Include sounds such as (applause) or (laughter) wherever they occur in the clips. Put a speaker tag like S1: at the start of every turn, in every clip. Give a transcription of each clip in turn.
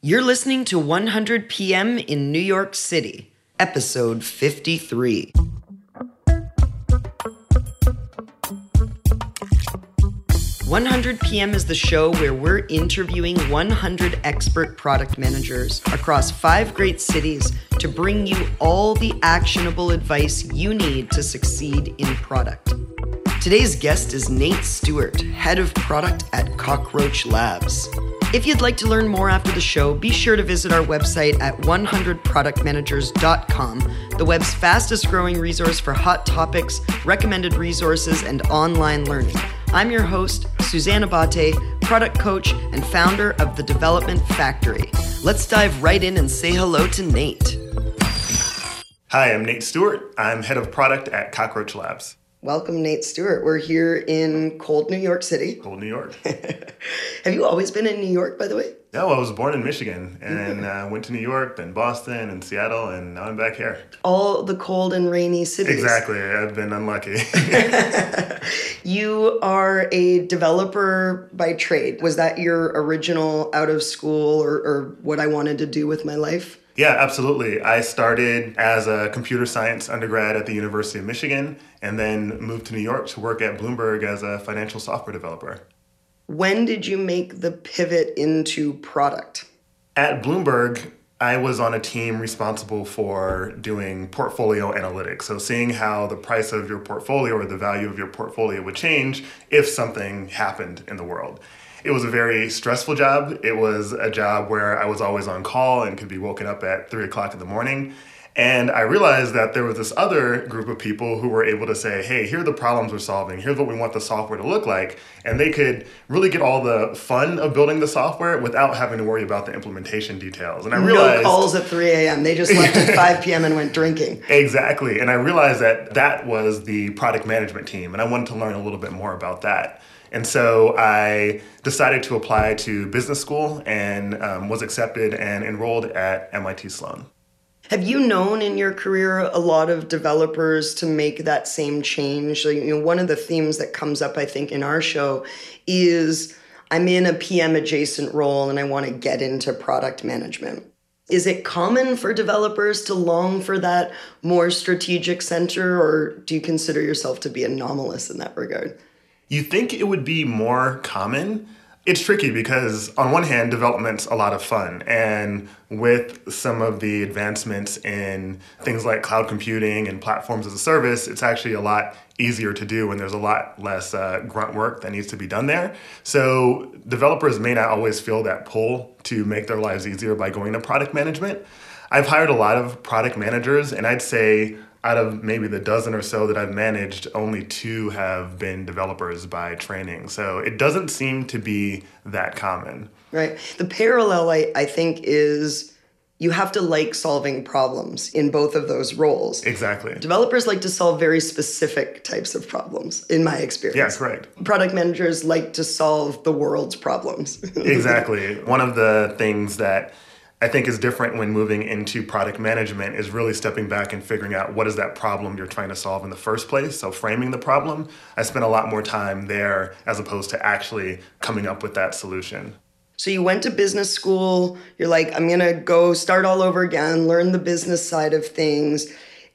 S1: You're listening to 100 PM in New York City, episode 53. One hundred PM is the show where we're interviewing 100 expert product managers across five great cities to bring you all the actionable advice you need to succeed in product. Today's guest is Nate Stewart, head of product at Cockroach Labs. If you'd like to learn more after the show, be sure to visit our website at 100productmanagers.com, the web's fastest growing resource for hot topics, recommended resources, and online learning. I'm your host, Susanna Bate, product coach and founder of The Development Factory. Let's dive right in and say hello to Nate.
S2: Hi, I'm Nate Stewart. I'm head of product at Cockroach Labs.
S1: Welcome, Nate Stewart. We're here in cold New York City.
S2: Cold New York. (laughs)
S1: Have you always been in New York, by the way?
S2: No, I was born in Michigan and uh, went to New York, then Boston and Seattle, and now I'm back here.
S1: All the cold and rainy cities.
S2: Exactly. I've been unlucky. (laughs)
S1: You are a developer by trade. Was that your original out of school or, or what I wanted to do with my life?
S2: Yeah, absolutely. I started as a computer science undergrad at the University of Michigan and then moved to New York to work at Bloomberg as a financial software developer.
S1: When did you make the pivot into product?
S2: At Bloomberg, I was on a team responsible for doing portfolio analytics. So, seeing how the price of your portfolio or the value of your portfolio would change if something happened in the world. It was a very stressful job. It was a job where I was always on call and could be woken up at three o'clock in the morning. And I realized that there was this other group of people who were able to say, hey, here are the problems we're solving. Here's what we want the software to look like. And they could really get all the fun of building the software without having to worry about the implementation details. And I realized.
S1: No calls at 3 a.m. They just left at 5 p.m. and went drinking. (laughs)
S2: Exactly. And I realized that that was the product management team. And I wanted to learn a little bit more about that. And so I decided to apply to business school and um, was accepted and enrolled at MIT Sloan.
S1: Have you known in your career a lot of developers to make that same change? Like, you know, one of the themes that comes up, I think, in our show is I'm in a PM adjacent role and I want to get into product management. Is it common for developers to long for that more strategic center, or do you consider yourself to be anomalous in that regard?
S2: You think it would be more common? It's tricky because, on one hand, development's a lot of fun. And with some of the advancements in things like cloud computing and platforms as a service, it's actually a lot easier to do and there's a lot less uh, grunt work that needs to be done there. So, developers may not always feel that pull to make their lives easier by going to product management. I've hired a lot of product managers, and I'd say out of maybe the dozen or so that I've managed, only two have been developers by training. So it doesn't seem to be that common.
S1: Right. The parallel, I, I think, is you have to like solving problems in both of those roles.
S2: Exactly.
S1: Developers like to solve very specific types of problems, in my experience.
S2: Yes, right.
S1: Product managers like to solve the world's problems. (laughs)
S2: exactly. One of the things that I think is different when moving into product management is really stepping back and figuring out what is that problem you're trying to solve in the first place. So framing the problem, I spent a lot more time there as opposed to actually coming up with that solution.
S1: So you went to business school, you're like, I'm gonna go start all over again, learn the business side of things.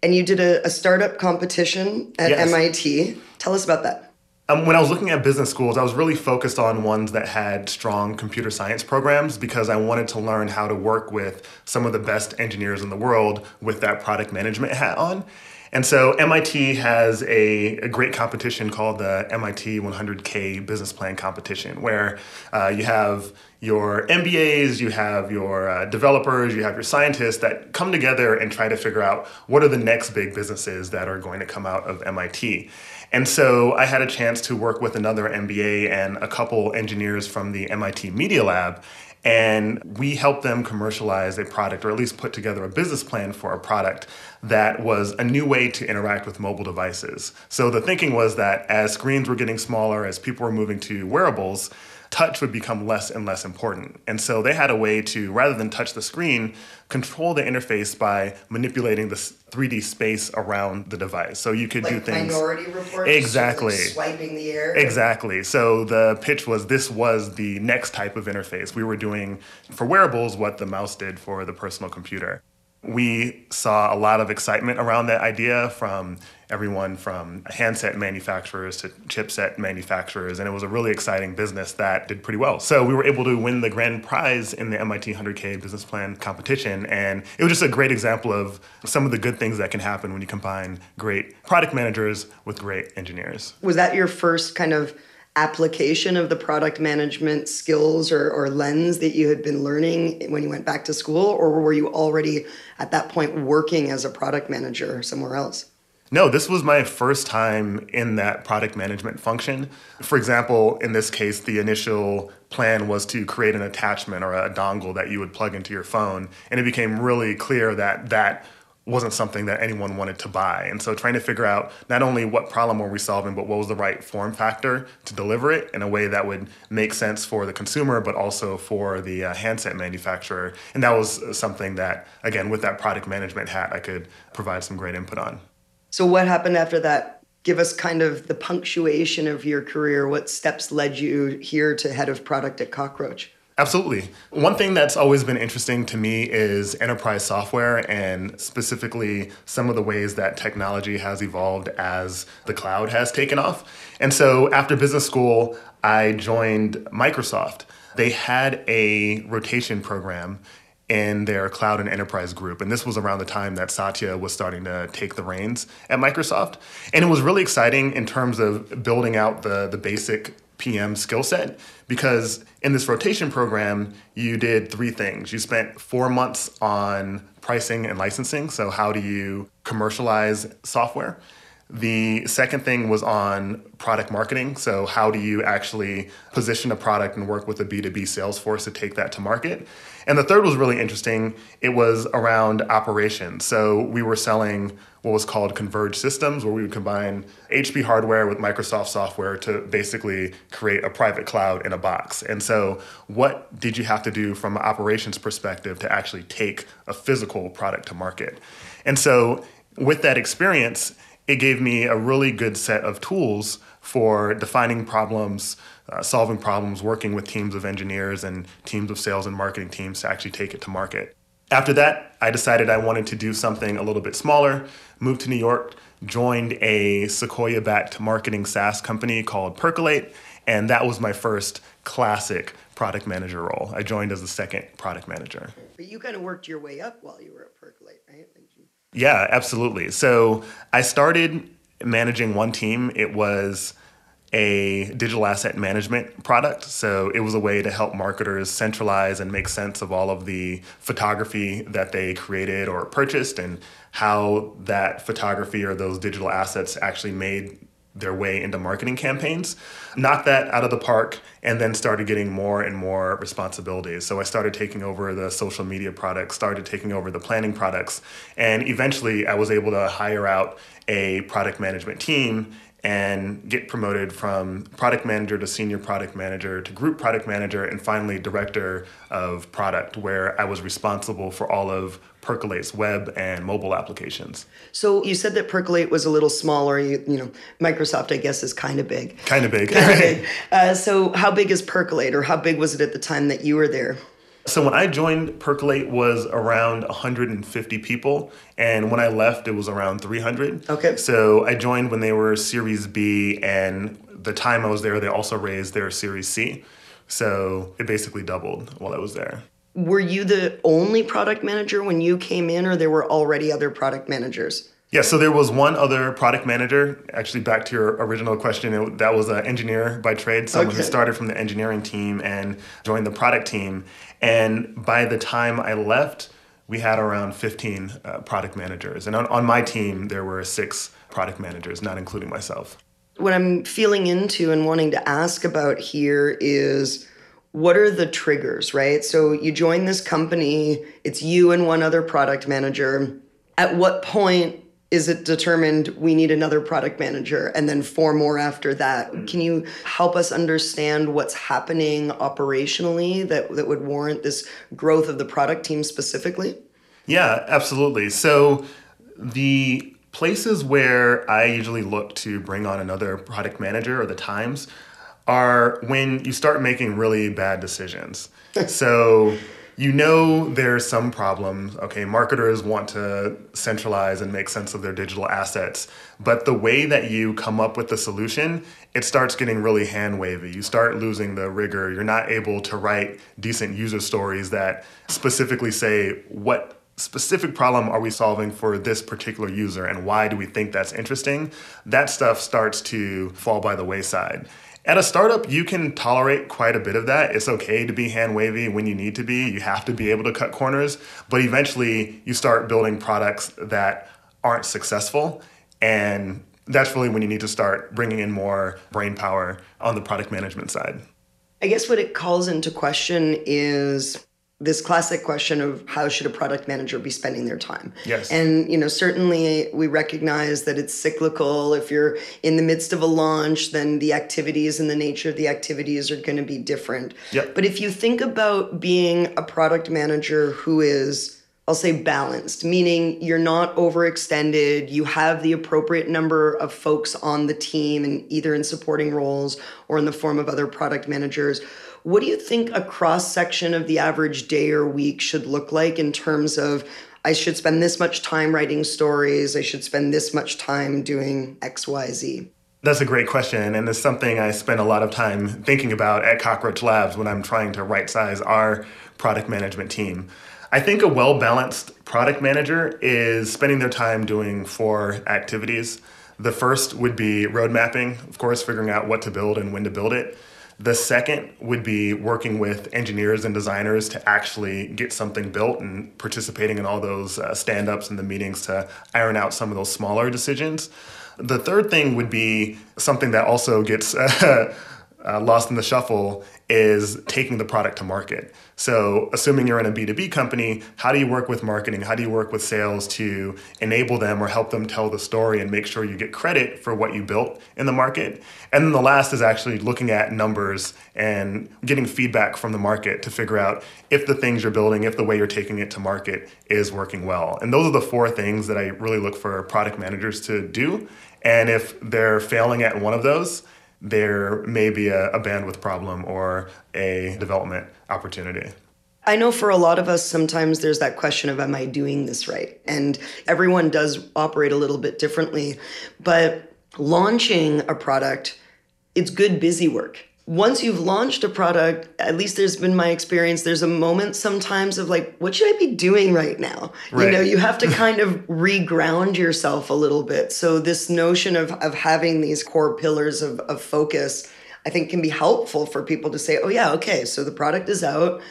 S1: And you did a, a startup competition at
S2: Yes.
S1: MIT. Tell us about that.
S2: Um, when I was looking at business schools, I was really focused on ones that had strong computer science programs because I wanted to learn how to work with some of the best engineers in the world with that product management hat on. And so MIT has a, a great competition called the MIT 100K Business Plan Competition, where uh, you have your MBAs, you have your uh, developers, you have your scientists that come together and try to figure out what are the next big businesses that are going to come out of MIT. And so I had a chance to work with another MBA and a couple engineers from the MIT Media Lab. And we helped them commercialize a product, or at least put together a business plan for a product that was a new way to interact with mobile devices. So the thinking was that as screens were getting smaller, as people were moving to wearables, touch would become less and less important. And so they had a way to, rather than touch the screen, control the interface by manipulating the 3D space around the device. So you could
S1: like
S2: do things.
S1: Minority reports.
S2: Exactly.
S1: Like swiping the air.
S2: Exactly. So the pitch was this was the next type of interface. We were doing for wearables what the mouse did for the personal computer. We saw a lot of excitement around that idea from everyone from handset manufacturers to chipset manufacturers, and it was a really exciting business that did pretty well. So we were able to win the grand prize in the MIT 100K business plan competition, and it was just a great example of some of the good things that can happen when you combine great product managers with great engineers.
S1: Was that your first kind of application of the product management skills or, or, lens that you had been learning when you went back to school, or were you already at that point working as a product manager somewhere else?
S2: No, this was my first time in that product management function. For example, in this case, the initial plan was to create an attachment or a dongle that you would plug into your phone. And it became really clear that that wasn't something that anyone wanted to buy. And so trying to figure out not only what problem were we solving, but what was the right form factor to deliver it in a way that would make sense for the consumer, but also for the uh, handset manufacturer. And that was something that, again, with that product management hat, I could provide some great input on.
S1: So what happened after that? Give us kind of the punctuation of your career. What steps led you here to head of product at Cockroach?
S2: Absolutely. One thing that's always been interesting to me is enterprise software and specifically some of the ways that technology has evolved as the cloud has taken off. And so after business school, I joined Microsoft. They had a rotation program in their cloud and enterprise group. And this was around the time that Satya was starting to take the reins at Microsoft. And it was really exciting in terms of building out the, the basic PM skill set because in this rotation program, you did three things. You spent four months on pricing and licensing. So, how do you commercialize software? The second thing was on product marketing. So, how do you actually position a product and work with a B2B sales force to take that to market? And the third was really interesting. It was around operations. So, we were selling what was called converged systems, where we would combine HP hardware with Microsoft software to basically create a private cloud in a box. And so, what did you have to do from an operations perspective to actually take a physical product to market? And so, with that experience, it gave me a really good set of tools for defining problems, uh, solving problems, working with teams of engineers and teams of sales and marketing teams to actually take it to market. After that, I decided I wanted to do something a little bit smaller, moved to New York, joined a Sequoia backed marketing SaaS company called Percolate, and that was my first classic product manager role. I joined as the second product manager.
S1: But you kind of worked your way up while you were at Percolate, right?
S2: Yeah, absolutely. So I started managing one team. It was a digital asset management product. So it was a way to help marketers centralize and make sense of all of the photography that they created or purchased and how that photography or those digital assets actually made their way into marketing campaigns. Knocked that out of the park and then started getting more and more responsibilities. So I started taking over the social media products, started taking over the planning products, and eventually I was able to hire out a product management team and get promoted from product manager to senior product manager to group product manager and finally director of product where I was responsible for all of Percolate's web and mobile applications.
S1: So you said that Percolate was a little smaller. You, you know, Microsoft, I guess, is kind of big.
S2: Kind of big.
S1: Kind of big. (laughs) Uh, so how big is Percolate, or how big was it at the time that you were there?
S2: So when I joined, Percolate was around 150 people, and when I left, it was around 300.
S1: Okay.
S2: So I joined when they were Series B, and the time I was there, they also raised their Series C. So it basically doubled while I was there.
S1: Were you the only product manager when you came in, or there were already other product managers?
S2: Yeah, so there was one other product manager. Actually, back to your original question, it, that was an engineer by trade, someone okay. who started from the engineering team and joined the product team. And by the time I left, we had around 15 uh, product managers. And on, on my team, there were six product managers, not including myself.
S1: What I'm feeling into and wanting to ask about here is what are the triggers, right? So you join this company, it's you and one other product manager. At what point is it determined we need another product manager and then four more after that? Mm. Can you help us understand what's happening operationally that, that would warrant this growth of the product team specifically?
S2: Yeah, absolutely. So the places where I usually look to bring on another product manager or the times are when you start making really bad decisions. (laughs) so you know there's some problems. Okay, marketers want to centralize and make sense of their digital assets, but the way that you come up with the solution, it starts getting really hand wavy. You start losing the rigor. You're not able to write decent user stories that specifically say what specific problem are we solving for this particular user and why do we think that's interesting? That stuff starts to fall by the wayside. At a startup, you can tolerate quite a bit of that. It's okay to be hand wavy when you need to be. You have to be able to cut corners. But eventually, you start building products that aren't successful. And that's really when you need to start bringing in more brain power on the product management side.
S1: I guess what it calls into question is this classic question of how should a product manager be spending their time
S2: yes
S1: and you know certainly we recognize that it's cyclical if you're in the midst of a launch then the activities and the nature of the activities are going to be different
S2: yep.
S1: but if you think about being a product manager who is I'll say balanced, meaning you're not overextended. You have the appropriate number of folks on the team, and either in supporting roles or in the form of other product managers what do you think a cross section of the average day or week should look like in terms of I should spend this much time writing stories, I should spend this much time doing XYZ?
S2: That's a great question, and it's something I spend a lot of time thinking about at Cockroach Labs when I'm trying to right size our product management team. I think a well balanced product manager is spending their time doing four activities. The first would be road mapping, of course, figuring out what to build and when to build it. The second would be working with engineers and designers to actually get something built and participating in all those uh, stand ups and the meetings to iron out some of those smaller decisions. The third thing would be something that also gets uh, (laughs) uh, lost in the shuffle is taking the product to market. So, assuming you're in a B2B company, how do you work with marketing? How do you work with sales to enable them or help them tell the story and make sure you get credit for what you built in the market? And then the last is actually looking at numbers and getting feedback from the market to figure out if the things you're building, if the way you're taking it to market is working well. And those are the four things that I really look for product managers to do. And if they're failing at one of those, there may be a, a bandwidth problem or a development opportunity.
S1: I know for a lot of us, sometimes there's that question of, am I doing this right? And everyone does operate a little bit differently. But launching a product, it's good busy work once you've launched a product, at least there's been my experience, there's a moment sometimes of like, what should I be doing right now?
S2: Right.
S1: You know, you have to (laughs) kind of reground yourself a little bit. So this notion of of having these core pillars of, of focus, I think can be helpful for people to say, oh yeah, okay, so the product is out.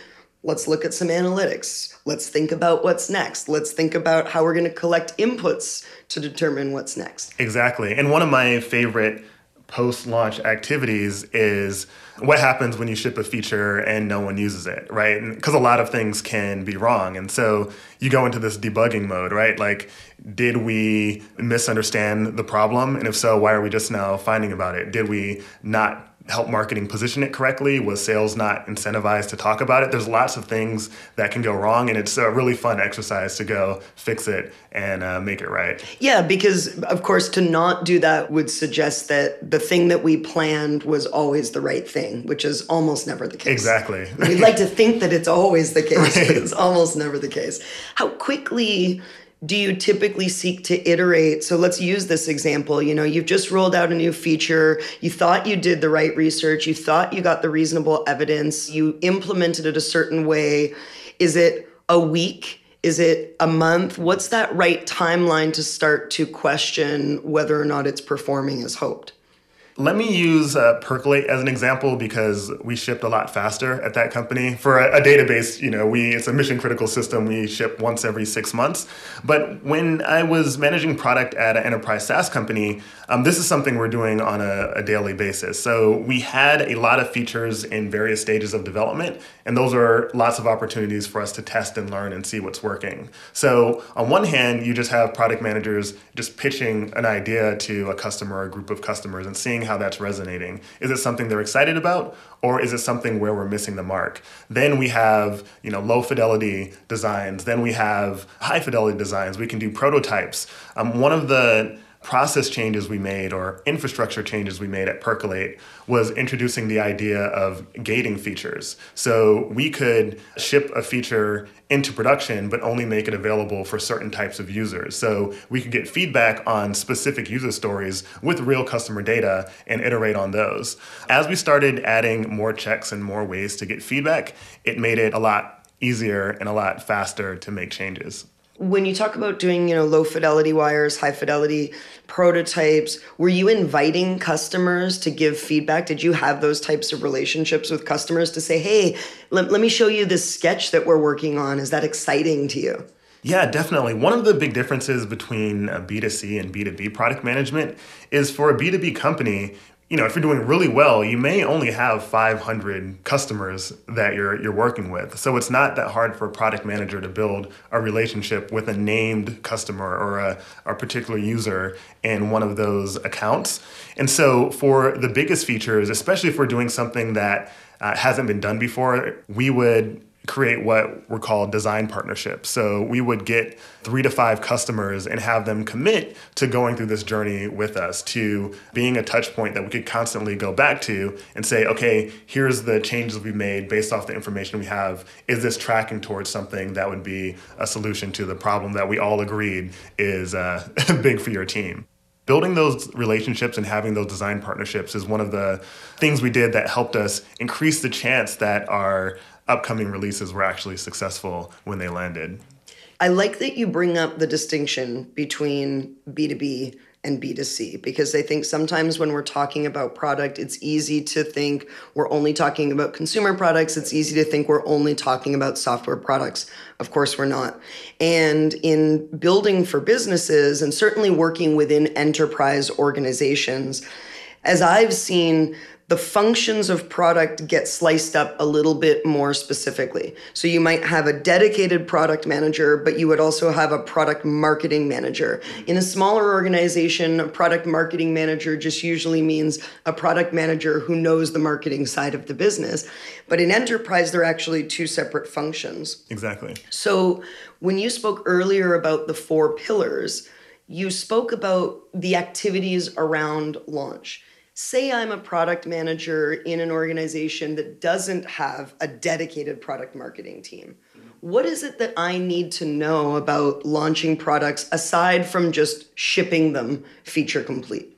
S1: Let's look at some analytics. Let's think about what's next. Let's think about how we're going to collect inputs to determine what's next.
S2: Exactly. And one of my favorite post launch activities is what happens when you ship a feature and no one uses it, right? Because a lot of things can be wrong. And so you go into this debugging mode, right? Like, did we misunderstand the problem? And if so, why are we just now finding about it? Did we not help marketing position it correctly? Was sales not incentivized to talk about it? There's lots of things that can go wrong, and it's a really fun exercise to go fix it and uh, make it right.
S1: Yeah, because of course, to not do that would suggest that the thing that we planned was always the right thing, which is almost never the case.
S2: Exactly.
S1: We'd like to think that it's always the (laughs) case, right. but it's almost never the case. How quickly do you typically seek to iterate? So let's use this example. You know, you've just rolled out a new feature. You thought you did the right research. You thought you got the reasonable evidence. You implemented it a certain way. Is it a week? Is it a month? What's that right timeline to start to question whether or not it's performing as hoped?
S2: Let me use uh, Percolate as an example because we shipped a lot faster at that company. For a, a, database, you know, we it's a mission critical system. We ship once every six months. But when I was managing product at an enterprise SaaS company, um, this is something we're doing on a, a daily basis. So we had a lot of features in various stages of development, and those are lots of opportunities for us to test and learn and see what's working. So on one hand, you just have product managers just pitching an idea to a customer or a group of customers and seeing how that's resonating. Is it something they're excited about or is it something where we're missing the mark? Then we have, you know, low fidelity designs. Then we have high fidelity designs. We can do prototypes. Um, one of the process changes we made or infrastructure changes we made at Percolate was introducing the idea of gating features. So we could ship a feature into production, but only make it available for certain types of users. So we could get feedback on specific user stories with real customer data and iterate on those. As we started adding more checks and more ways to get feedback, it made it a lot easier and a lot faster to make changes
S1: when you talk about doing you know low fidelity wires high fidelity prototypes were you inviting customers to give feedback? Did you have those types of relationships with customers to say hey let, let me show you this sketch that we're working on. Is that exciting to you?
S2: Yeah, definitely. One of the big differences between B2C and B2B product management is for a B2B company, you know, if you're doing really well, you may only have 500 customers that you're you're working with. So it's not that hard for a product manager to build a relationship with a named customer or a, a particular user in one of those accounts. And so for the biggest features, especially if we're doing something that uh, hasn't been done before, we would create what were called design partnerships. So we would get three to five customers and have them commit to going through this journey with us, to being a touch point that we could constantly go back to and say, okay, here's the changes we made based off the information we have. Is this tracking towards something that would be a solution to the problem that we all agreed is uh, (laughs) big for your team? building those relationships and having those design partnerships is one of the things we did that helped us increase the chance that our upcoming releases were actually successful when they landed.
S1: I like that you bring up the distinction between B2B and B2C because I think sometimes when we're talking about product, it's easy to think we're only talking about consumer products. It's easy to think we're only talking about software products. Of course, we're not. And in building for businesses and certainly working within enterprise organizations, as I've seen the functions of product get sliced up a little bit more specifically. So you might have a dedicated product manager, but you would also have a product marketing manager. In a smaller organization, a product marketing manager just usually means a product manager who knows the marketing side of the business. But in enterprise, they're actually two separate functions.
S2: Exactly.
S1: So when you spoke earlier about the four pillars, you spoke about the activities around launch say I'm a product manager in an organization that doesn't have a dedicated product marketing team. What is it that I need to know about launching products aside from just shipping them feature complete?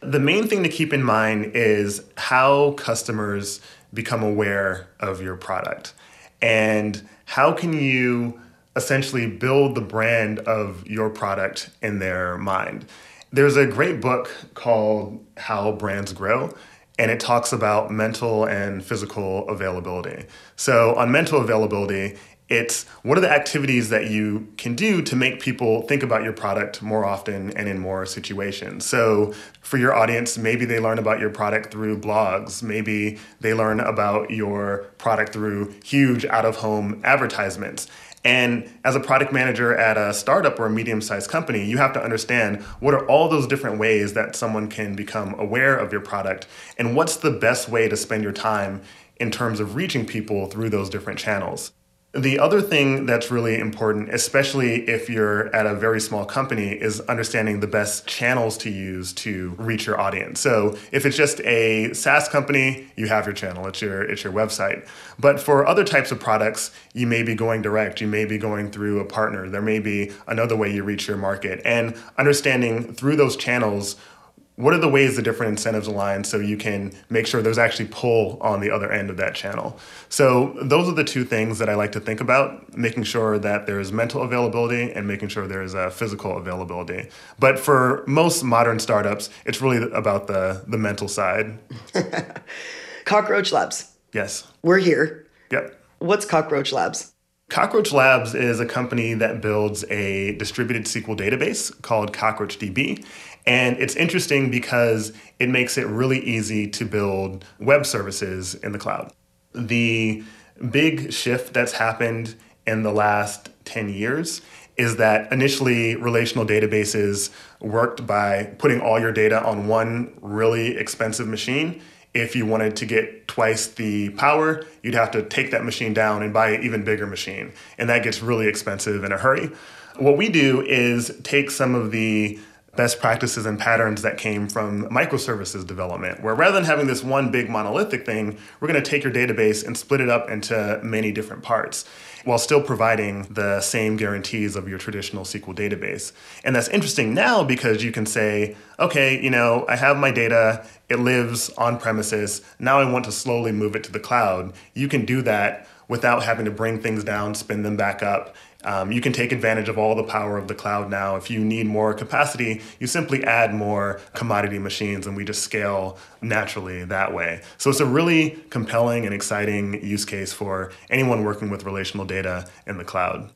S2: The main thing to keep in mind is how customers become aware of your product and how can you essentially build the brand of your product in their mind. There's a great book called How Brands Grow, and it talks about mental and physical availability. So, on mental availability, it's what are the activities that you can do to make people think about your product more often and in more situations. So, for your audience, maybe they learn about your product through blogs, maybe they learn about your product through huge out of home advertisements. And as a product manager at a startup or a medium sized company, you have to understand what are all those different ways that someone can become aware of your product and what's the best way to spend your time in terms of reaching people through those different channels. The other thing that's really important, especially if you're at a very small company, is understanding the best channels to use to reach your audience. So if it's just a SaaS company, you have your channel, it's your it's your website. But for other types of products, you may be going direct, you may be going through a partner, there may be another way you reach your market. And understanding through those channels what are the ways the different incentives align so you can make sure there's actually pull on the other end of that channel? So those are the two things that i like to think about making sure that there's mental availability and making sure there's a uh, physical availability. But for most modern startups it's really about the the mental side. (laughs)
S1: Cockroach labs.
S2: Yes.
S1: We're here.
S2: Yep.
S1: What's cockroach labs?
S2: Cockroach Labs is a company that builds a distributed SQL database called CockroachDB. And it's interesting because it makes it really easy to build web services in the cloud. The big shift that's happened in the last 10 years is that initially relational databases worked by putting all your data on one really expensive machine. If you wanted to get twice the power, you'd have to take that machine down and buy an even bigger machine. And that gets really expensive in a hurry. What we do is take some of the best practices and patterns that came from microservices development, where rather than having this one big monolithic thing, we're going to take your database and split it up into many different parts while still providing the same guarantees of your traditional SQL database. And that's interesting now because you can say, okay, you know, I have my data, it lives on premises, now I want to slowly move it to the cloud. You can do that without having to bring things down, spin them back up, um, you can take advantage of all the power of the cloud now. If you need more capacity, you simply add more commodity machines and we just scale naturally that way. So it's a really compelling and exciting use case for anyone working with relational data in the cloud.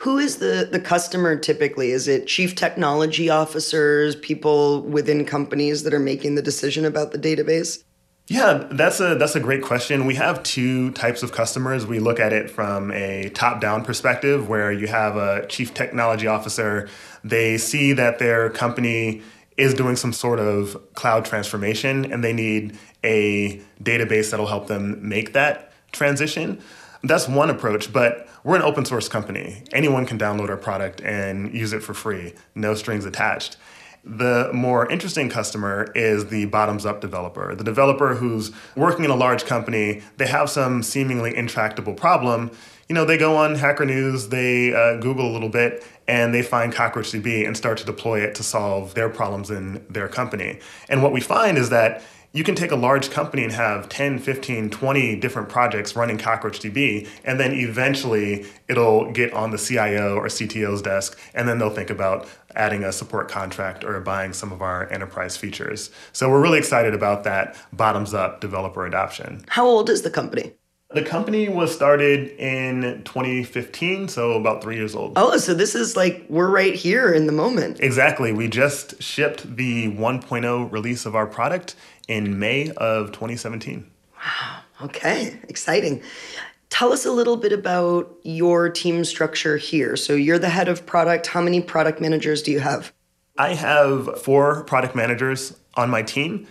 S1: Who is the, the customer typically? Is it chief technology officers, people within companies that are making the decision about the database?
S2: Yeah, that's a that's a great question. We have two types of customers. We look at it from a top-down perspective where you have a chief technology officer, they see that their company is doing some sort of cloud transformation and they need a database that'll help them make that transition. That's one approach, but we're an open source company. Anyone can download our product and use it for free, no strings attached. The more interesting customer is the bottoms up developer, the developer who's working in a large company, they have some seemingly intractable problem. You know, they go on Hacker News, they uh, Google a little bit, and they find CockroachDB and start to deploy it to solve their problems in their company. And what we find is that you can take a large company and have 10, 15, 20 different projects running CockroachDB, and then eventually it'll get on the CIO or CTO's desk, and then they'll think about adding a support contract or buying some of our enterprise features. So we're really excited about that bottoms up developer adoption.
S1: How old is the company?
S2: The company was started in 2015, so about three years old.
S1: Oh, so this is like we're right here in the moment.
S2: Exactly. We just shipped the 1.0 release of our product in May of 2017.
S1: Wow. Okay. Exciting. Tell us a little bit about your team structure here. So you're the head of product. How many product managers do you have?
S2: I have four product managers on my team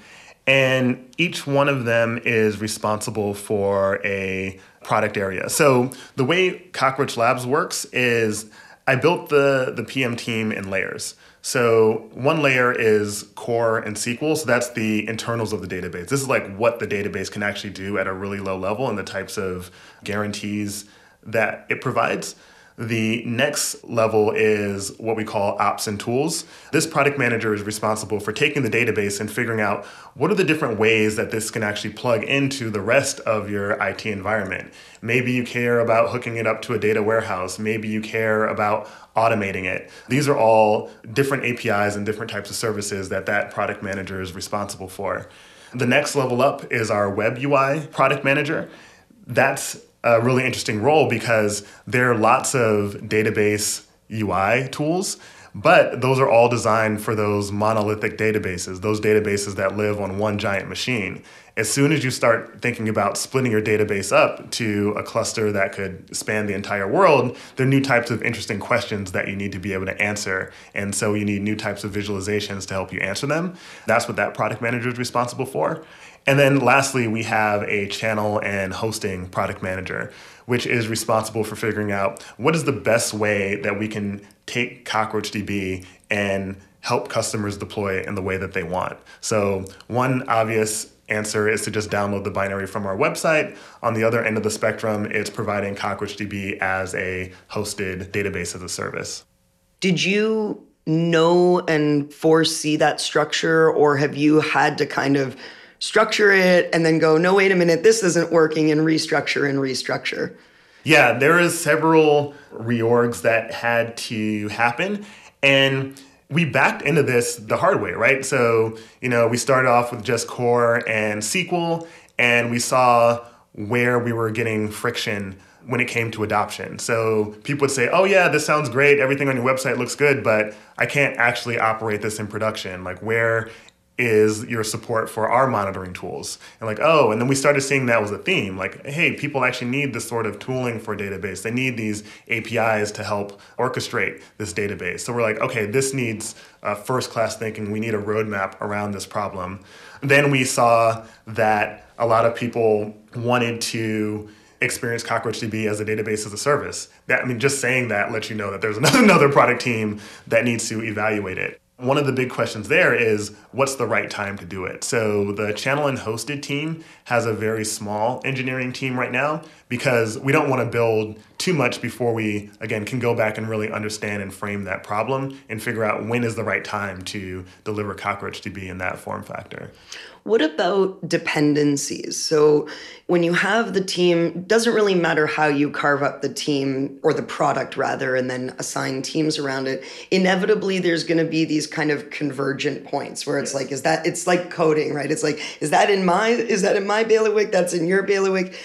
S2: and each one of them is responsible for a product area. So the way Cockroach Labs works is I built the, the PM team in layers. So one layer is core and SQL. So that's the internals of the database. This is like what the database can actually do at a really low level and the types of guarantees that it provides. The next level is what we call ops and tools. This product manager is responsible for taking the database and figuring out what are the different ways that this can actually plug into the rest of your IT environment. Maybe you care about hooking it up to a data warehouse. Maybe you care about automating it. These are all different APIs and different types of services that that product manager is responsible for. The next level up is our web UI product manager. That's a really interesting role because there are lots of database UI tools, but those are all designed for those monolithic databases, those databases that live on one giant machine. As soon as you start thinking about splitting your database up to a cluster that could span the entire world, there are new types of interesting questions that you need to be able to answer. And so you need new types of visualizations to help you answer them. That's what that product manager is responsible for. And then lastly, we have a channel and hosting product manager, which is responsible for figuring out what is the best way that we can take CockroachDB and help customers deploy it in the way that they want. So, one obvious answer is to just download the binary from our website. On the other end of the spectrum, it's providing CockroachDB as a hosted database as a service.
S1: Did you know and foresee that structure, or have you had to kind of structure it and then go, no, wait a minute, this isn't working, and restructure and restructure?
S2: Yeah, there is several reorgs that had to happen. And we backed into this the hard way, right? So, you know, we started off with just core and SQL, and we saw where we were getting friction when it came to adoption. So people would say, oh, yeah, this sounds great. Everything on your website looks good, but I can't actually operate this in production. Like, where is your support for our monitoring tools. And like, oh, and then we started seeing that was a theme. Like, hey, people actually need this sort of tooling for database. They need these APIs to help orchestrate this database. So we're like, okay, this needs first class thinking. We need a roadmap around this problem. Then we saw that a lot of people wanted to experience CockroachDB as a database as a service. That I mean, just saying that lets you know that there's another, (laughs) another product team that needs to evaluate it. One of the big questions there is what's the right time to do it? So, the channel and hosted team has a very small engineering team right now because we don't want to build too much before we, again, can go back and really understand and frame that problem and figure out when is the right time to deliver Cockroach CockroachDB in that form factor.
S1: What about dependencies? So when you have the team, doesn't really matter how you carve up the team or the product rather, and then assign teams around it. Inevitably, there's going to be these kind of convergent points where it's like, is that? It's like coding, right? It's like, is that in my? Is that in my bailiwick? That's in your bailiwick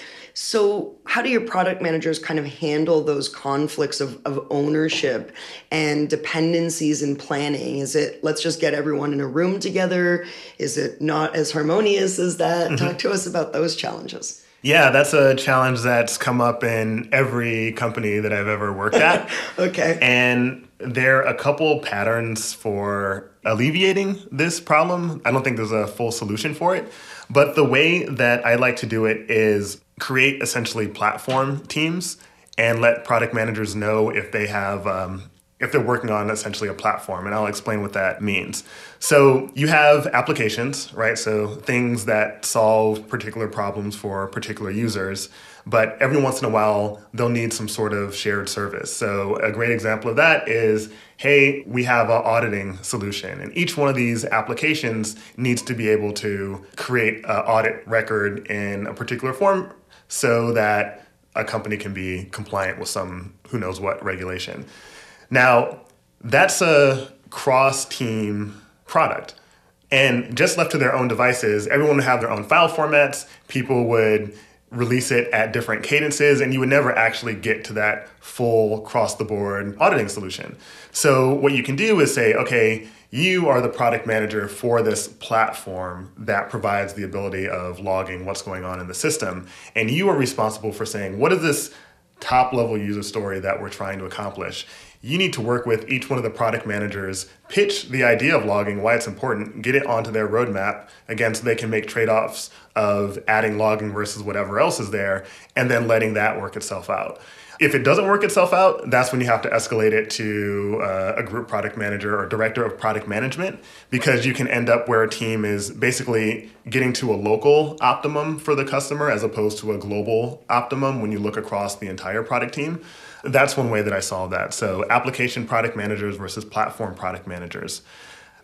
S1: so, how do your product managers kind of handle those conflicts of, of ownership and dependencies in planning? Is it let's just get everyone in a room together? Is it not as harmonious as that? Mm-hmm. Talk to us about those challenges.
S2: Yeah, that's a challenge that's come up in every company that I've ever worked at. (laughs)
S1: okay.
S2: And there are a couple patterns for alleviating this problem. I don't think there's a full solution for it. But the way that I like to do it is create essentially platform teams and let product managers know if they have um, if they're working on essentially a platform and i'll explain what that means. So you have applications right? So things that solve particular problems for particular users but every once in a while they'll need some sort of shared service so a great example of that is hey we have an auditing solution and each one of these applications needs to be able to create an audit record in a particular form so that a company can be compliant with some who knows what regulation. Now, that's a cross team product. And just left to their own devices, everyone would have their own file formats. People would release it at different cadences, and you would never actually get to that full cross the board auditing solution. So, what you can do is say, okay, you are the product manager for this platform that provides the ability of logging what's going on in the system. And you are responsible for saying, what is this top level user story that we're trying to accomplish? You need to work with each one of the product managers, pitch the idea of logging, why it's important, get it onto their roadmap, again, so they can make trade offs of adding logging versus whatever else is there, and then letting that work itself out. If it doesn't work itself out, that's when you have to escalate it to uh, a group product manager or director of product management because you can end up where a team is basically getting to a local optimum for the customer as opposed to a global optimum when you look across the entire product team. That's one way that I solve that. So, application product managers versus platform product managers.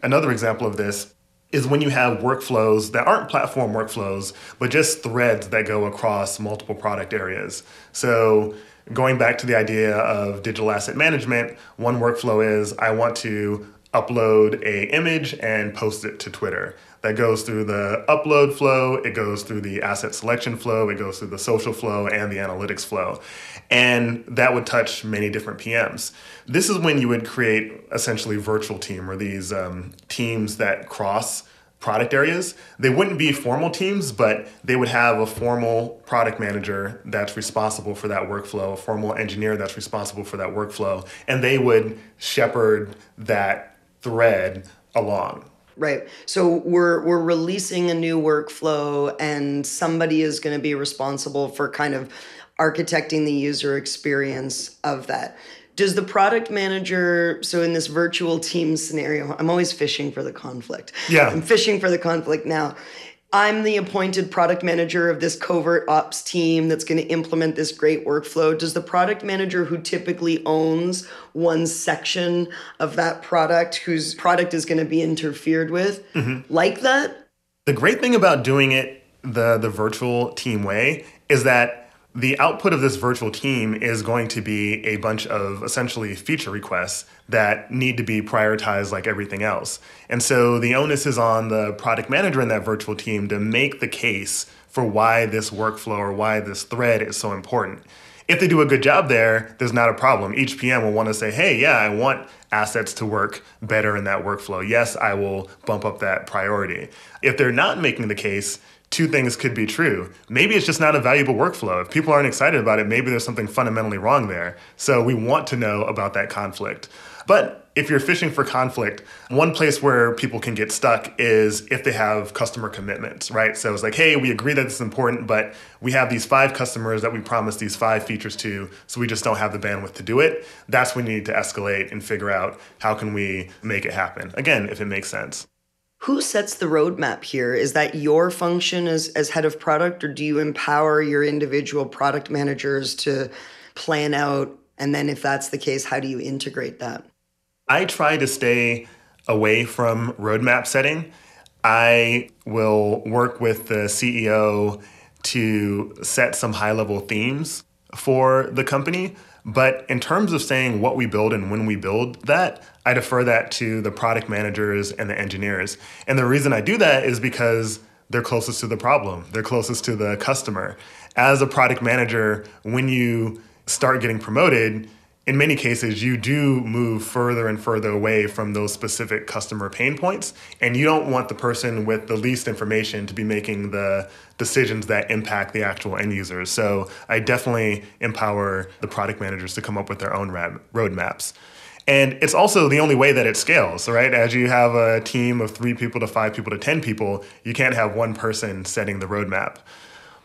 S2: Another example of this is when you have workflows that aren't platform workflows, but just threads that go across multiple product areas. So, going back to the idea of digital asset management, one workflow is I want to upload a image and post it to Twitter. That goes through the upload flow, it goes through the asset selection flow, it goes through the social flow and the analytics flow. And that would touch many different PMs. This is when you would create essentially virtual team or these um, teams that cross product areas. They wouldn't be formal teams, but they would have a formal product manager that's responsible for that workflow, a formal engineer that's responsible for that workflow, and they would shepherd that thread along.
S1: Right. So we're we're releasing a new workflow and somebody is going to be responsible for kind of architecting the user experience of that does the product manager so in this virtual team scenario i'm always fishing for the conflict
S2: yeah
S1: i'm fishing for the conflict now I'm the appointed product manager of this covert ops team that's going to implement this great workflow. Does the product manager who typically owns one section of that product, whose product is going to be interfered with, mm-hmm. like that?
S2: The great thing about doing it the the virtual team way is that the output of this virtual team is going to be a bunch of essentially feature requests that need to be prioritized like everything else. And so the onus is on the product manager in that virtual team to make the case for why this workflow or why this thread is so important. If they do a good job there, there's not a problem. Each PM will want to say, hey, yeah, I want assets to work better in that workflow. Yes, I will bump up that priority. If they're not making the case, two things could be true. Maybe it's just not a valuable workflow. If people aren't excited about it, maybe there's something fundamentally wrong there. So we want to know about that conflict. But if you're fishing for conflict, one place where people can get stuck is if they have customer commitments, right? So it's like, hey, we agree that this is important, but we have these five customers that we promised these five features to, so we just don't have the bandwidth to do it. That's when you need to escalate and figure out how can we make it happen. Again, if it makes sense.
S1: Who sets the roadmap here? Is that your function as, as head of product, or do you empower your individual product managers to plan out? And then, if that's the case, how do you integrate that?
S2: I try to stay away from roadmap setting. I will work with the CEO to set some high level themes for the company. But in terms of saying what we build and when we build that, I defer that to the product managers and the engineers. And the reason I do that is because they're closest to the problem, they're closest to the customer. As a product manager, when you start getting promoted, in many cases, you do move further and further away from those specific customer pain points. And you don't want the person with the least information to be making the decisions that impact the actual end users. So I definitely empower the product managers to come up with their own roadmaps. And it's also the only way that it scales, right? As you have a team of three people to five people to 10 people, you can't have one person setting the roadmap.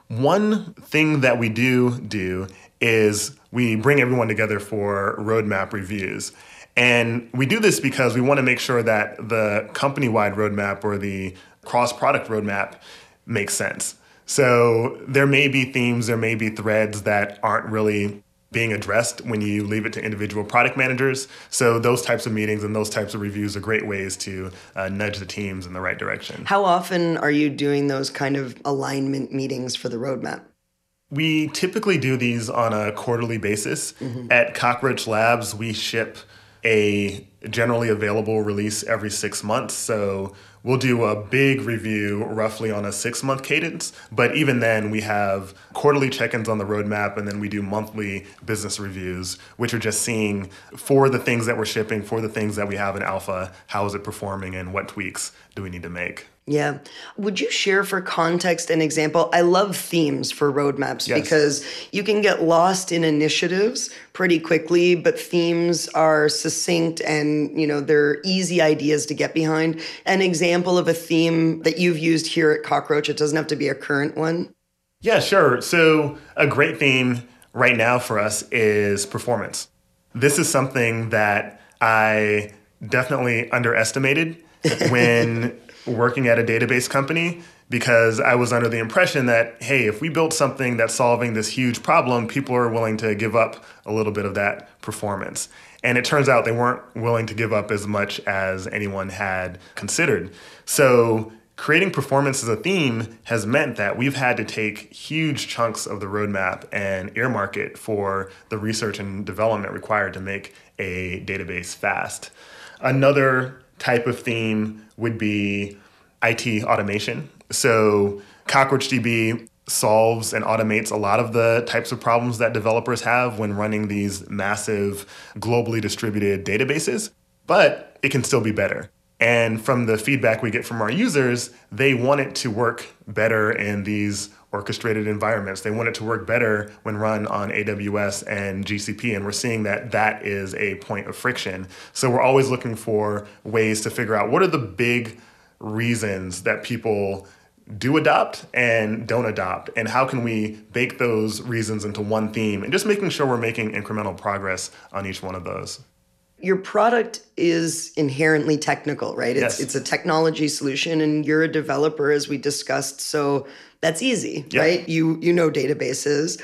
S2: One thing that we do do is we bring everyone together for roadmap reviews. And we do this because we want to make sure that the company wide roadmap or the cross product roadmap makes sense. So there may be themes, there may be threads that aren't really being addressed when you leave it to individual product managers. So those types of meetings and those types of reviews are great ways to uh, nudge the teams in the right direction.
S1: How often are you doing those kind of alignment meetings for the roadmap?
S2: We typically do these on a quarterly basis. Mm-hmm. At Cockroach Labs, we ship a generally available release every six months. So we'll do a big review roughly on a six month cadence. But even then, we have quarterly check ins on the roadmap, and then we do monthly business reviews, which are just seeing for the things that we're shipping, for the things that we have in alpha, how is it performing, and what tweaks do we need to make.
S1: Yeah. Would you share for context an example? I love themes for roadmaps yes. because you can get lost in initiatives pretty quickly, but themes are succinct and, you know, they're easy ideas to get behind. An example of a theme that you've used here at Cockroach, it doesn't have to be a current one.
S2: Yeah, sure. So, a great theme right now for us is performance. This is something that I definitely underestimated (laughs) when working at a database company because I was under the impression that, hey, if we built something that's solving this huge problem, people are willing to give up a little bit of that performance. And it turns out they weren't willing to give up as much as anyone had considered. So creating performance as a theme has meant that we've had to take huge chunks of the roadmap and earmark it for the research and development required to make a database fast. Another type of theme would be IT automation. So CockroachDB solves and automates a lot of the types of problems that developers have when running these massive, globally distributed databases, but it can still be better. And from the feedback we get from our users, they want it to work better in these orchestrated environments. They want it to work better when run on AWS and GCP. And we're seeing that that is a point of friction. So we're always looking for ways to figure out what are the big reasons that people do adopt and don't adopt and how can we bake those reasons into one theme and just making sure we're making incremental progress on each one of those
S1: your product is inherently technical, right? It's
S2: Yes.
S1: it's a technology solution and you're a developer as we discussed. So that's easy,
S2: Yeah.
S1: right? You you know databases.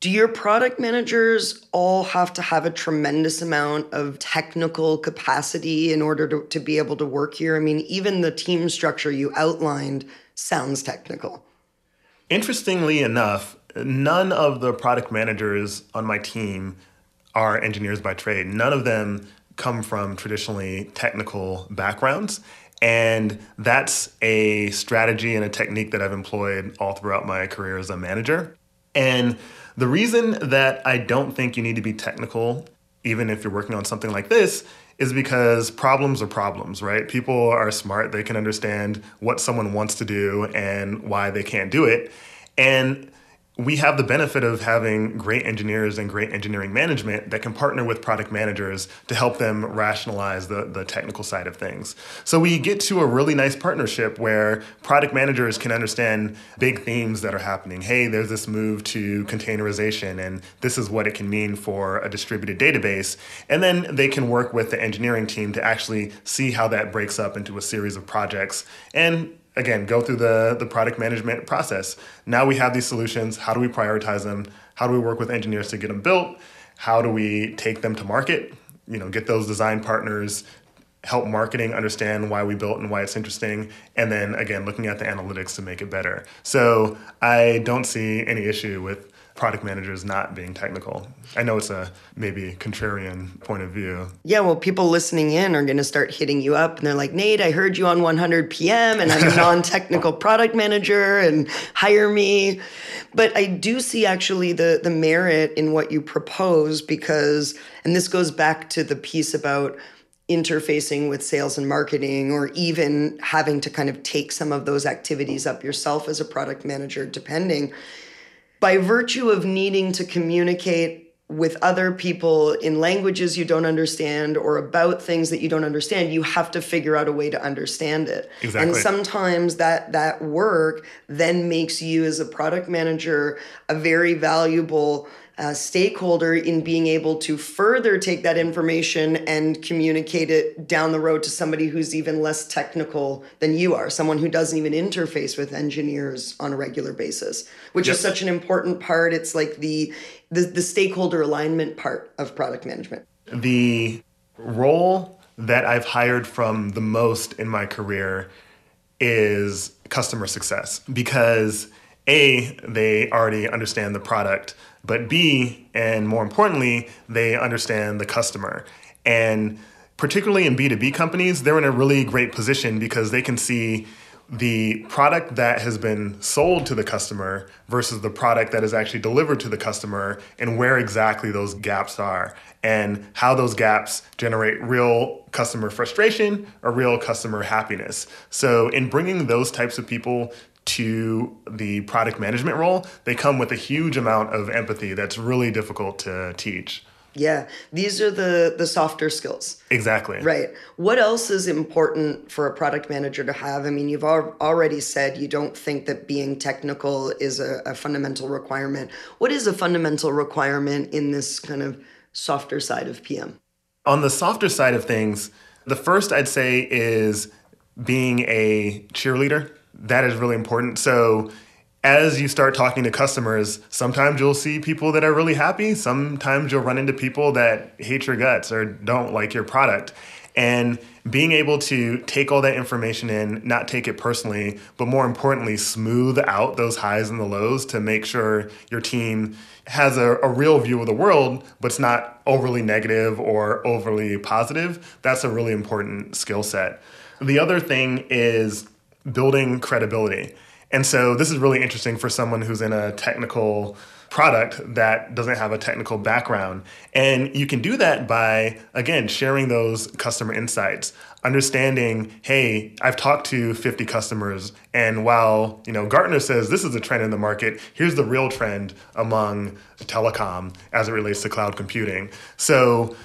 S1: Do your product managers all have to have a tremendous amount of technical capacity in order to, to be able to work here? I mean, even the team structure you outlined sounds technical.
S2: Interestingly enough, none of the product managers on my team are engineers by trade. None of them come from traditionally technical backgrounds. And that's a strategy and a technique that I've employed all throughout my career as a manager. And the reason that I don't think you need to be technical, even if you're working on something like this, is because problems are problems, right? People are smart, they can understand what someone wants to do and why they can't do it. And we have the benefit of having great engineers and great engineering management that can partner with product managers to help them rationalize the, the technical side of things. So we get to a really nice partnership where product managers can understand big themes that are happening. Hey, there's this move to containerization, and this is what it can mean for a distributed database. And then they can work with the engineering team to actually see how that breaks up into a series of projects and again go through the the product management process. Now we have these solutions. How do we prioritize them? How do we work with engineers to get them built? How do we take them to market? You know get those design partners help marketing understand why we built and why it's interesting and then again looking at the analytics to make it better. So i don't see any issue with product managers not being technical? I know it's a maybe contrarian point of view.
S1: Yeah, well, people listening in are going to start hitting you up and they're like, Nate, I heard you on 100 PM and I'm a (laughs) non technical product manager and hire me. But I do see actually the, the merit in what you propose because, and this goes back to the piece about interfacing with sales and marketing or even having to kind of take some of those activities up yourself as a product manager, depending by virtue of needing to communicate with other people in languages you don't understand or about things that you don't understand you have to figure out a way to understand it
S2: Exactly.
S1: and sometimes that that work then makes you as a product manager a very valuable uh, stakeholder in being able to further take that information and communicate it down the road to somebody who's even less technical than you are, someone who doesn't even interface with engineers on a regular basis, which is such an important part. It's like the, the the stakeholder alignment part of product management.
S2: the role that I've hired from the most in my career is customer success because A, they already understand the product, but B, and more importantly, they understand the customer. And particularly in B2B companies, they're in a really great position because they can see the product that has been sold to the customer versus the product that is actually delivered to the customer and where exactly those gaps are and how those gaps generate real customer frustration or real customer happiness. So, in bringing those types of people to the product management role, they come with a huge amount of empathy that's really difficult to teach.
S1: Yeah, these are the the softer skills.
S2: Exactly.
S1: Right. What else is important for a product manager to have? I mean, you've al- already said you don't think that being technical is a, a fundamental requirement. What is a fundamental requirement in this kind of softer side of PM?
S2: On the softer side of things, the first I'd say is being a cheerleader. That is really important. So, as you start talking to customers, sometimes you'll see people that are really happy. Sometimes you'll run into people that hate your guts or don't like your product. And being able to take all that information in, not take it personally, but more importantly, smooth out those highs and the lows to make sure your team has a, a real view of the world, but it's not overly negative or overly positive. That's a really important skill set. The other thing is building credibility. And so this is really interesting for someone who's in a technical product that doesn't have a technical background. And you can do that by, again, sharing those customer insights, understanding, hey, I've talked to 50 customers, and while, you know, Gartner says this is a trend in the market, here's the real trend among telecom as it relates to cloud computing. So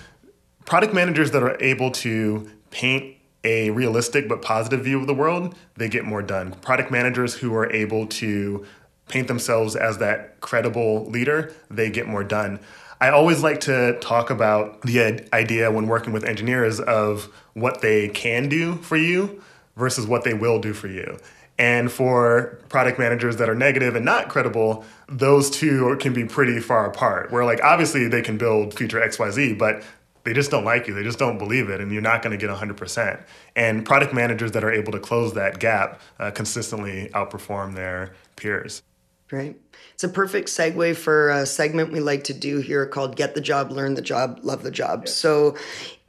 S2: product managers that are able to paint a realistic but positive view of the world, they get more done. Product managers who are able to paint themselves as that credible leader, they get more done. I always like to talk about the idea when working with engineers of what they can do for you versus what they will do for you. And for product managers that are negative and not credible, those two can be pretty far apart. Where, like, obviously they can build feature XYZ, but they just don't like you. They just don't believe it, and you're not going to get 100%. And product managers that are able to close that gap uh, consistently outperform their peers.
S1: Right. It's a perfect segue for a segment we like to do here called Get the Job, Learn the Job, Love the Job. So,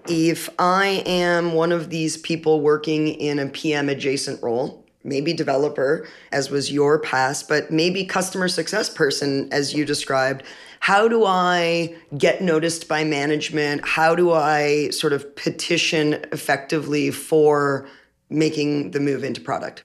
S1: if I am one of these people working in a PM adjacent role, maybe developer, as was your past, but maybe customer success person, as you described, how do I get noticed by management? How do I sort of petition effectively for making the move into product?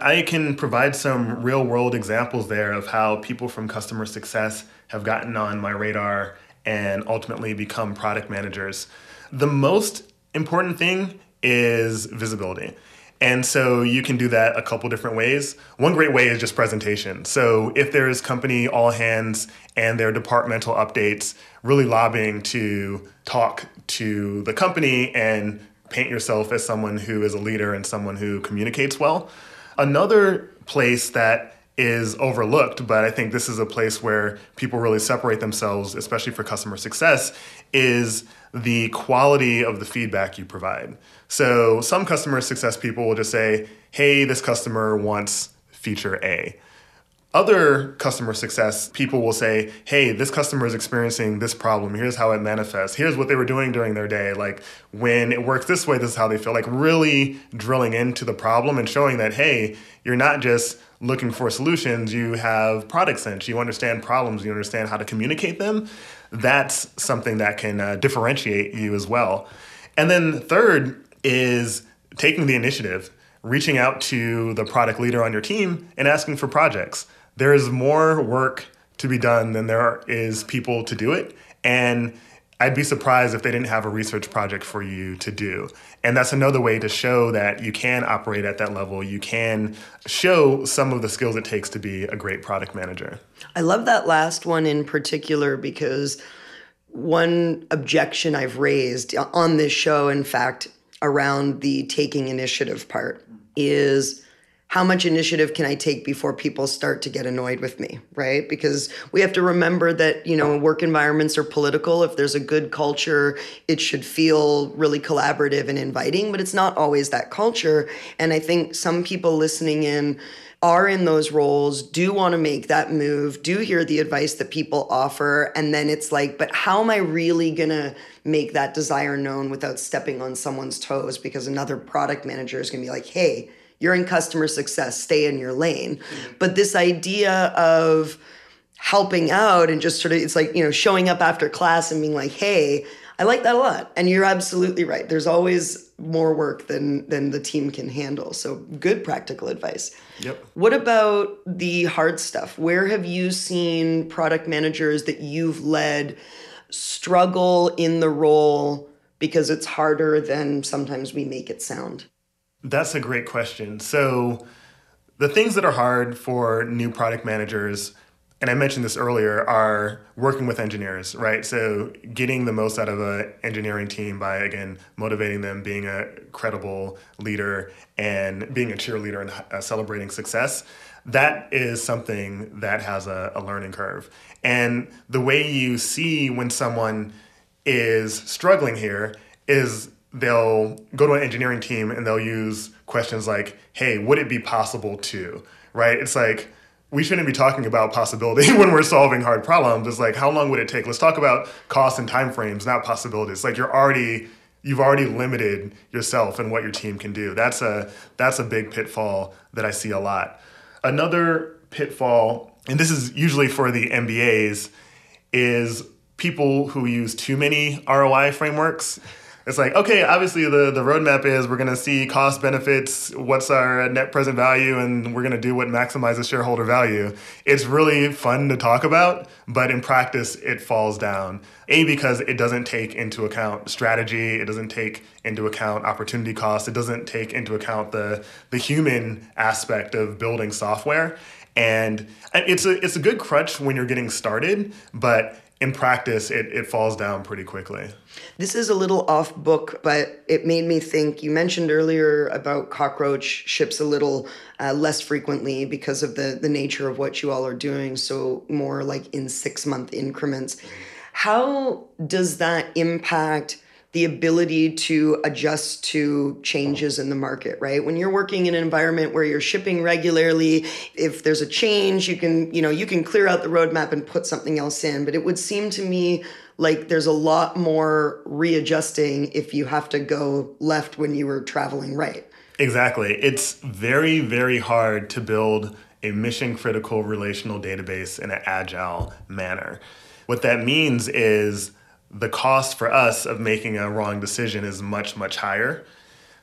S2: I can provide some real world examples there of how people from customer success have gotten on my radar and ultimately become product managers. The most important thing is visibility. And so you can do that a couple different ways. One great way is just presentation. So if there's company all hands and their departmental updates, really lobbying to talk to the company and paint yourself as someone who is a leader and someone who communicates well. Another place that is overlooked, but I think this is a place where people really separate themselves, especially for customer success, is the quality of the feedback you provide. So some customer success people will just say, hey, this customer wants feature A. Other customer success people will say, hey, this customer is experiencing this problem. Here's how it manifests. Here's what they were doing during their day. Like when it works this way, this is how they feel. Like really drilling into the problem and showing that, hey, you're not just looking for solutions, you have product sense, you understand problems, you understand how to communicate them. That's something that can uh, differentiate you as well. And then, third is taking the initiative, reaching out to the product leader on your team and asking for projects there is more work to be done than there is people to do it. And I'd be surprised if they didn't have a research project for you to do. And that's another way to show that you can operate at that level. You can show some of the skills it takes to be a great product manager.
S1: I love that last one in particular because one objection I've raised on this show, in fact, around the taking initiative part is how much initiative can I take before people start to get annoyed with me, right? Because we have to remember that, you know, work environments are political. If there's a good culture, it should feel really collaborative and inviting, but it's not always that culture. And I think some people listening in are in those roles, do want to make that move, do hear the advice that people offer. And then it's like, but how am I really going to make that desire known without stepping on someone's toes? Because another product manager is going to be like, hey, you're in customer success, stay in your lane. Mm-hmm. But this idea of helping out and just sort of, it's like, you know, showing up after class and being like, hey, I like that a lot. And you're absolutely right. There's always more work than than the team can handle. So good practical advice.
S2: Yep.
S1: What about the hard stuff? Where have you seen product managers that you've led struggle in the role because it's harder than sometimes we make it sound?
S2: That's a great question. So, the things that are hard for new product managers, and I mentioned this earlier, are working with engineers, right? So, getting the most out of an engineering team by, again, motivating them, being a credible leader, and being a cheerleader and uh, celebrating success. That is something that has a, a learning curve. And the way you see when someone is struggling here is they'll go to an engineering team and they'll use questions like, hey, would it be possible to, right? It's like, we shouldn't be talking about possibility (laughs) when we're solving hard problems. It's like, how long would it take? Let's talk about costs and timeframes, not possibilities. Like you're already, you've already limited yourself and what your team can do. That's a, that's a big pitfall that I see a lot. Another pitfall, and this is usually for the MBAs, is people who use too many ROI frameworks it's like okay obviously the the roadmap is we're going to see cost benefits what's our net present value and we're going to do what maximizes shareholder value. It's really fun to talk about but in practice it falls down. A because it doesn't take into account strategy it doesn't take into account opportunity cost it doesn't take into account the the human aspect of building software. And it's a it's a good crutch when you're getting started but in practice, it, it falls down pretty quickly.
S1: This is a little off book, but it made me think. You mentioned earlier about cockroach ships a little uh, less frequently because of the, the nature of what you all are doing, so more like in six month increments. How does that impact? The ability to adjust to changes in the market, right? When you're working in an environment where you're shipping regularly, if there's a change, you can, you know, you can clear out the roadmap and put something else in. But it would seem to me like there's a lot more readjusting if you have to go left when you were traveling right.
S2: Exactly. It's very, very hard to build a mission critical relational database in an agile manner. What that means is the cost for us of making a wrong decision is much, much higher.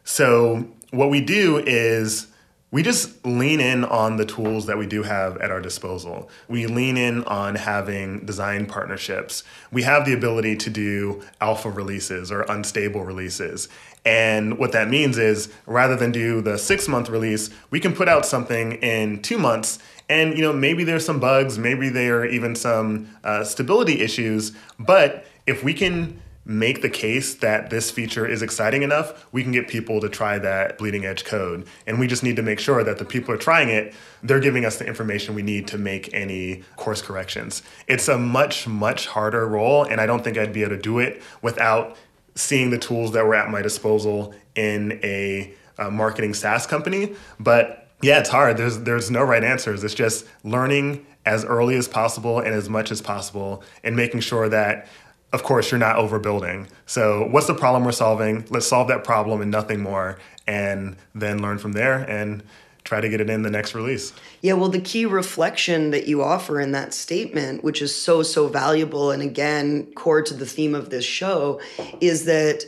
S2: So, what we do is we just lean in on the tools that we do have at our disposal. We lean in on having design partnerships. We have the ability to do alpha releases or unstable releases. And what that means is rather than do the six month release, we can put out something in two months. And you know maybe there's some bugs, maybe there are even some uh, stability issues, but if we can make the case that this feature is exciting enough, we can get people to try that bleeding edge code. And we just need to make sure that the people are trying it, they're giving us the information we need to make any course corrections. It's a much, much harder role, and I don't think I'd be able to do it without seeing the tools that were at my disposal in a, a marketing SaaS company. But yeah, it's hard. There's there's no right answers. It's just learning as early as possible and as much as possible and making sure that of course, you're not overbuilding. So, what's the problem we're solving? Let's solve that problem and nothing more, and then learn from there and try to get it in the next release.
S1: Yeah, well, the key reflection that you offer in that statement, which is so, so valuable, and again, core to the theme of this show, is that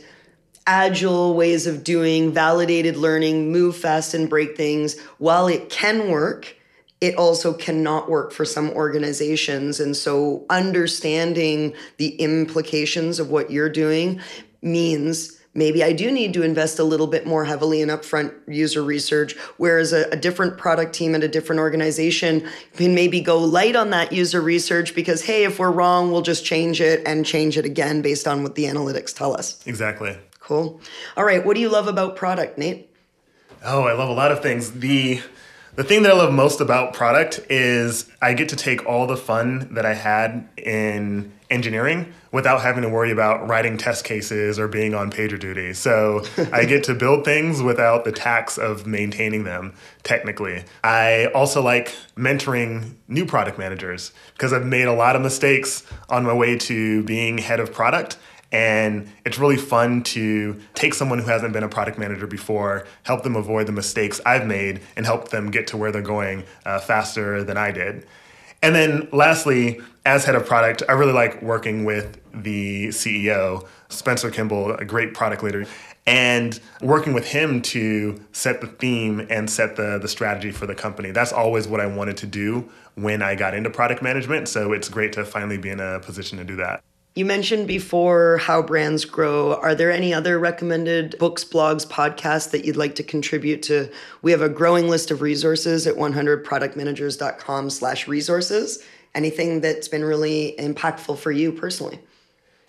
S1: agile ways of doing validated learning, move fast and break things, while it can work it also cannot work for some organizations. And so understanding the implications of what you're doing means maybe I do need to invest a little bit more heavily in upfront user research, whereas a, a, different product team at a different organization can maybe go light on that user research because, hey, if we're wrong, we'll just change it and change it again based on what the analytics tell us.
S2: Exactly.
S1: Cool. All right. What do you love about product, Nate?
S2: Oh, I love a lot of things. The the thing that I love most about product is I get to take all the fun that I had in engineering without having to worry about writing test cases or being on pager duty. So (laughs) I get to build things without the tax of maintaining them technically. I also like mentoring new product managers because I've made a lot of mistakes on my way to being head of product and it's really fun to take someone who hasn't been a product manager before, help them avoid the mistakes I've made, and help them get to where they're going uh, faster than I did. And then lastly, as head of product, I really like working with the CEO, Spencer Kimball, a great product leader, and working with him to set the theme and set the, the strategy for the company. That's always what I wanted to do when I got into product management. So it's great to finally be in a position to do that.
S1: You mentioned before how brands grow. Are there any other recommended books, blogs, podcasts that you'd like to contribute to? We have a growing list of resources at 100productmanagers.com slash resources. Anything that's been really impactful for you personally?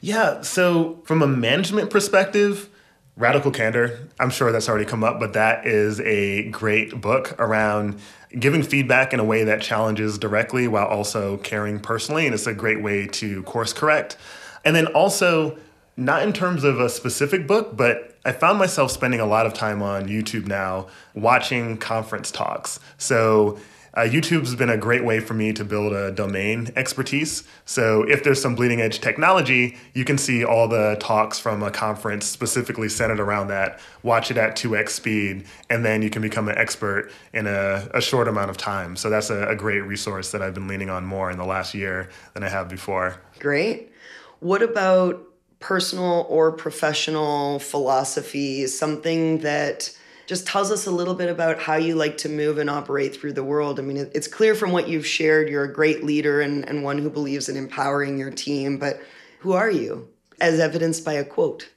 S2: Yeah, so from a management perspective, Radical Candor, I'm sure that's already come up, but that is a great book around giving feedback in a way that challenges directly while also caring personally. And it's a great way to course correct. And then also, not in terms of a specific book, but I found myself spending a lot of time on YouTube now watching conference talks. So uh, YouTube's been a great way for me to build a domain expertise. So if there's some bleeding edge technology, you can see all the talks from a conference specifically centered around that. Watch it at 2x speed, and then you can become an expert in a, a short amount of time. So that's a, a great resource that I've been leaning on more in the last year than I have before.
S1: Great. What about personal or professional philosophy? Something that just tells us a little bit about how you like to move and operate through the world. I mean, it's clear from what you've shared, you're a great leader and, and one who believes in empowering your team, but who are you, as evidenced by a quote?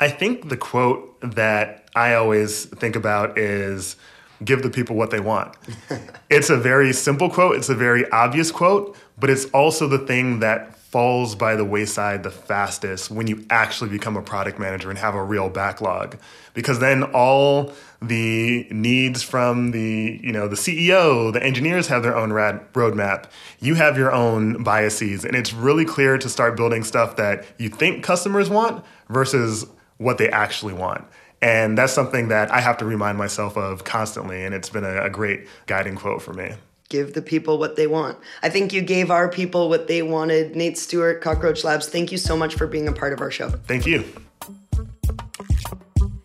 S2: I think the quote that I always think about is give the people what they want. (laughs) it's a very simple quote, it's a very obvious quote, but it's also the thing that falls by the wayside the fastest when you actually become a product manager and have a real backlog. Because then all the needs from the you know the CEO the engineers have their own rad- roadmap. You have your own biases. And it's really clear to start building stuff that you think customers want versus what they actually want. And that's something that I have to remind myself of constantly. And it's been a, a great guiding quote for me
S1: give the people what they want. I think you gave our people what they wanted. Nate Stewart, Cockroach Labs, thank you so much for being a part of our show.
S2: Thank you.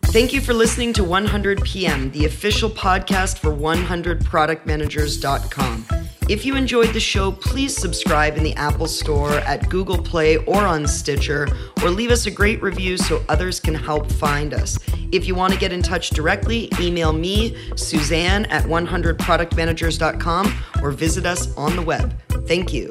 S1: Thank you for listening to 100 PM, the official podcast for 100productmanagers.com. If you enjoyed the show, please subscribe in the Apple Store, at Google Play, or on Stitcher, or leave us a great review so others can help find us. If you want to get in touch directly, email me, Suzanne at 100productmanagers.com, or visit us on the web. Thank you.